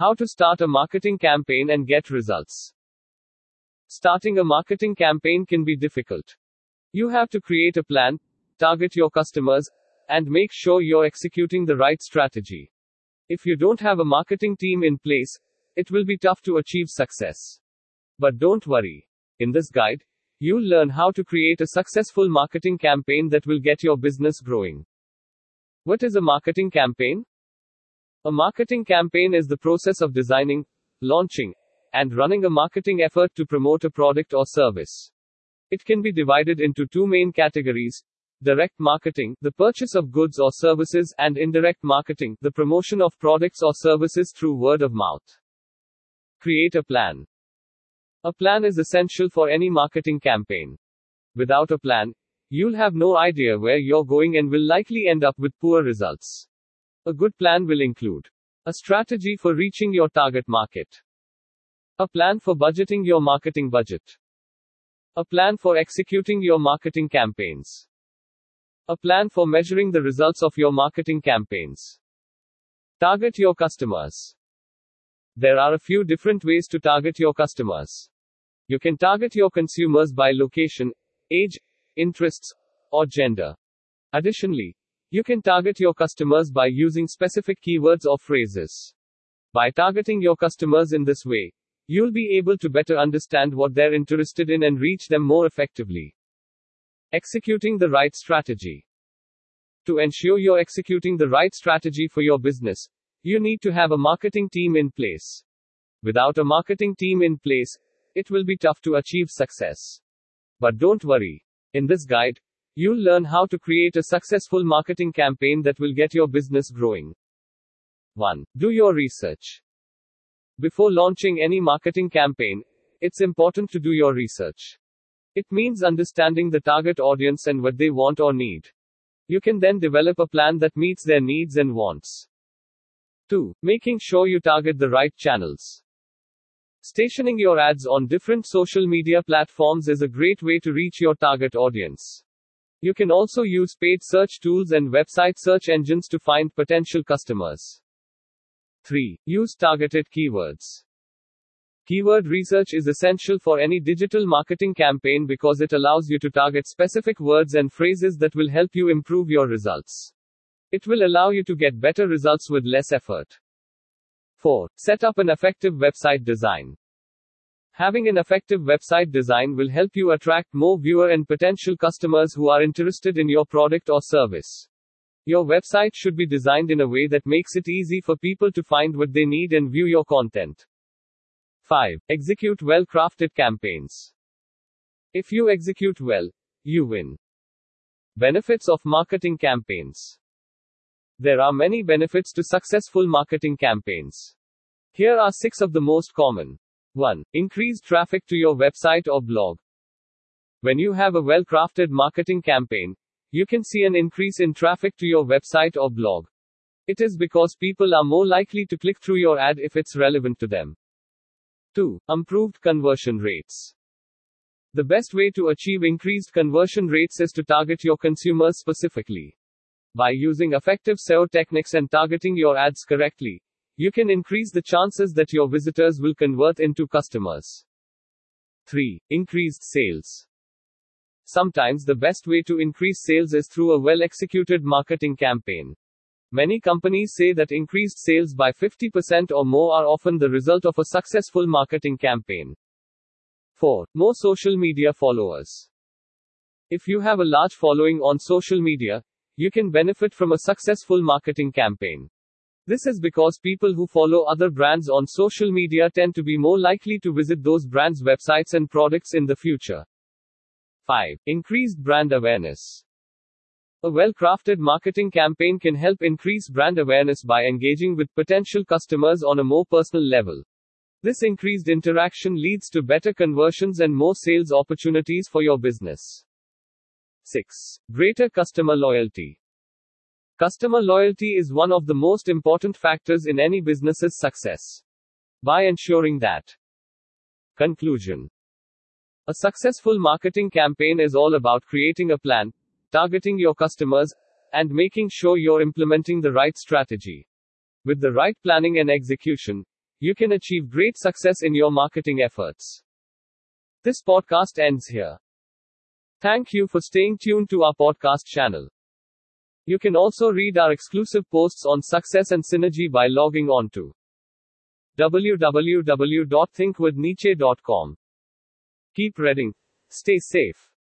How to start a marketing campaign and get results. Starting a marketing campaign can be difficult. You have to create a plan, target your customers, and make sure you're executing the right strategy. If you don't have a marketing team in place, it will be tough to achieve success. But don't worry. In this guide, you'll learn how to create a successful marketing campaign that will get your business growing. What is a marketing campaign? A marketing campaign is the process of designing, launching, and running a marketing effort to promote a product or service. It can be divided into two main categories direct marketing, the purchase of goods or services, and indirect marketing, the promotion of products or services through word of mouth. Create a plan. A plan is essential for any marketing campaign. Without a plan, you'll have no idea where you're going and will likely end up with poor results. A good plan will include a strategy for reaching your target market, a plan for budgeting your marketing budget. A plan for executing your marketing campaigns. A plan for measuring the results of your marketing campaigns. Target your customers. There are a few different ways to target your customers. You can target your consumers by location, age, interests, or gender. Additionally, you can target your customers by using specific keywords or phrases. By targeting your customers in this way, You'll be able to better understand what they're interested in and reach them more effectively. Executing the right strategy. To ensure you're executing the right strategy for your business, you need to have a marketing team in place. Without a marketing team in place, it will be tough to achieve success. But don't worry. In this guide, you'll learn how to create a successful marketing campaign that will get your business growing. 1. Do your research. Before launching any marketing campaign, it's important to do your research. It means understanding the target audience and what they want or need. You can then develop a plan that meets their needs and wants. 2. Making sure you target the right channels. Stationing your ads on different social media platforms is a great way to reach your target audience. You can also use paid search tools and website search engines to find potential customers. 3. Use targeted keywords. Keyword research is essential for any digital marketing campaign because it allows you to target specific words and phrases that will help you improve your results. It will allow you to get better results with less effort. 4. Set up an effective website design. Having an effective website design will help you attract more viewer and potential customers who are interested in your product or service. Your website should be designed in a way that makes it easy for people to find what they need and view your content. 5. Execute well crafted campaigns. If you execute well, you win. Benefits of marketing campaigns. There are many benefits to successful marketing campaigns. Here are six of the most common. 1. Increased traffic to your website or blog. When you have a well crafted marketing campaign, you can see an increase in traffic to your website or blog. It is because people are more likely to click through your ad if it's relevant to them. 2. Improved conversion rates. The best way to achieve increased conversion rates is to target your consumers specifically. By using effective SEO techniques and targeting your ads correctly, you can increase the chances that your visitors will convert into customers. 3. Increased sales. Sometimes the best way to increase sales is through a well executed marketing campaign. Many companies say that increased sales by 50% or more are often the result of a successful marketing campaign. 4. More social media followers. If you have a large following on social media, you can benefit from a successful marketing campaign. This is because people who follow other brands on social media tend to be more likely to visit those brands' websites and products in the future. 5. Increased brand awareness. A well crafted marketing campaign can help increase brand awareness by engaging with potential customers on a more personal level. This increased interaction leads to better conversions and more sales opportunities for your business. 6. Greater customer loyalty. Customer loyalty is one of the most important factors in any business's success. By ensuring that. Conclusion a successful marketing campaign is all about creating a plan, targeting your customers, and making sure you're implementing the right strategy. With the right planning and execution, you can achieve great success in your marketing efforts. This podcast ends here. Thank you for staying tuned to our podcast channel. You can also read our exclusive posts on success and synergy by logging on to www.thinkwithniche.com. Keep reading. Stay safe.